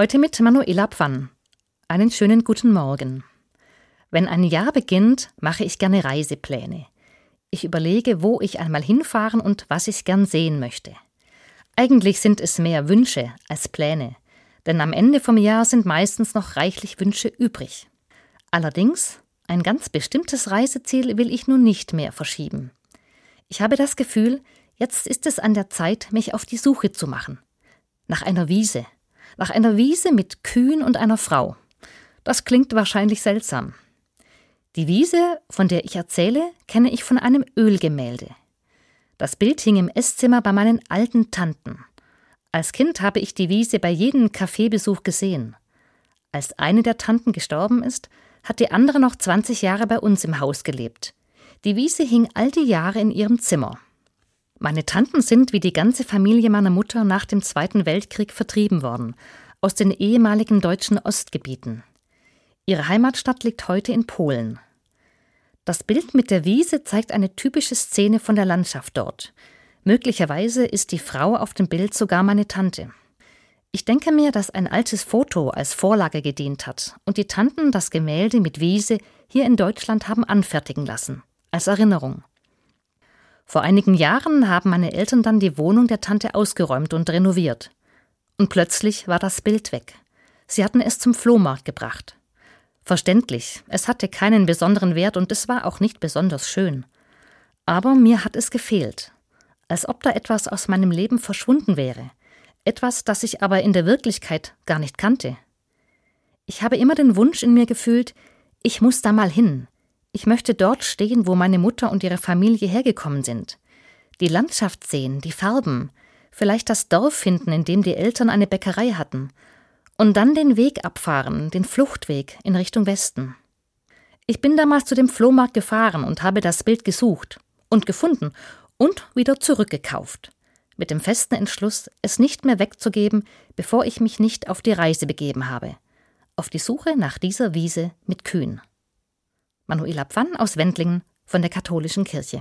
Heute mit Manuela Pfann. Einen schönen guten Morgen. Wenn ein Jahr beginnt, mache ich gerne Reisepläne. Ich überlege, wo ich einmal hinfahren und was ich gern sehen möchte. Eigentlich sind es mehr Wünsche als Pläne, denn am Ende vom Jahr sind meistens noch reichlich Wünsche übrig. Allerdings, ein ganz bestimmtes Reiseziel will ich nun nicht mehr verschieben. Ich habe das Gefühl, jetzt ist es an der Zeit, mich auf die Suche zu machen. Nach einer Wiese, nach einer Wiese mit Kühen und einer Frau. Das klingt wahrscheinlich seltsam. Die Wiese, von der ich erzähle, kenne ich von einem Ölgemälde. Das Bild hing im Esszimmer bei meinen alten Tanten. Als Kind habe ich die Wiese bei jedem Kaffeebesuch gesehen. Als eine der Tanten gestorben ist, hat die andere noch 20 Jahre bei uns im Haus gelebt. Die Wiese hing all die Jahre in ihrem Zimmer. Meine Tanten sind wie die ganze Familie meiner Mutter nach dem Zweiten Weltkrieg vertrieben worden, aus den ehemaligen deutschen Ostgebieten. Ihre Heimatstadt liegt heute in Polen. Das Bild mit der Wiese zeigt eine typische Szene von der Landschaft dort. Möglicherweise ist die Frau auf dem Bild sogar meine Tante. Ich denke mir, dass ein altes Foto als Vorlage gedient hat und die Tanten das Gemälde mit Wiese hier in Deutschland haben anfertigen lassen, als Erinnerung. Vor einigen Jahren haben meine Eltern dann die Wohnung der Tante ausgeräumt und renoviert. Und plötzlich war das Bild weg. Sie hatten es zum Flohmarkt gebracht. Verständlich, es hatte keinen besonderen Wert und es war auch nicht besonders schön. Aber mir hat es gefehlt, als ob da etwas aus meinem Leben verschwunden wäre, etwas, das ich aber in der Wirklichkeit gar nicht kannte. Ich habe immer den Wunsch in mir gefühlt, ich muss da mal hin, ich möchte dort stehen, wo meine Mutter und ihre Familie hergekommen sind. Die Landschaft sehen, die Farben, vielleicht das Dorf finden, in dem die Eltern eine Bäckerei hatten, und dann den Weg abfahren, den Fluchtweg in Richtung Westen. Ich bin damals zu dem Flohmarkt gefahren und habe das Bild gesucht und gefunden und wieder zurückgekauft, mit dem festen Entschluss, es nicht mehr wegzugeben, bevor ich mich nicht auf die Reise begeben habe, auf die Suche nach dieser Wiese mit Kühen. Manuela Pfann aus Wendlingen von der Katholischen Kirche.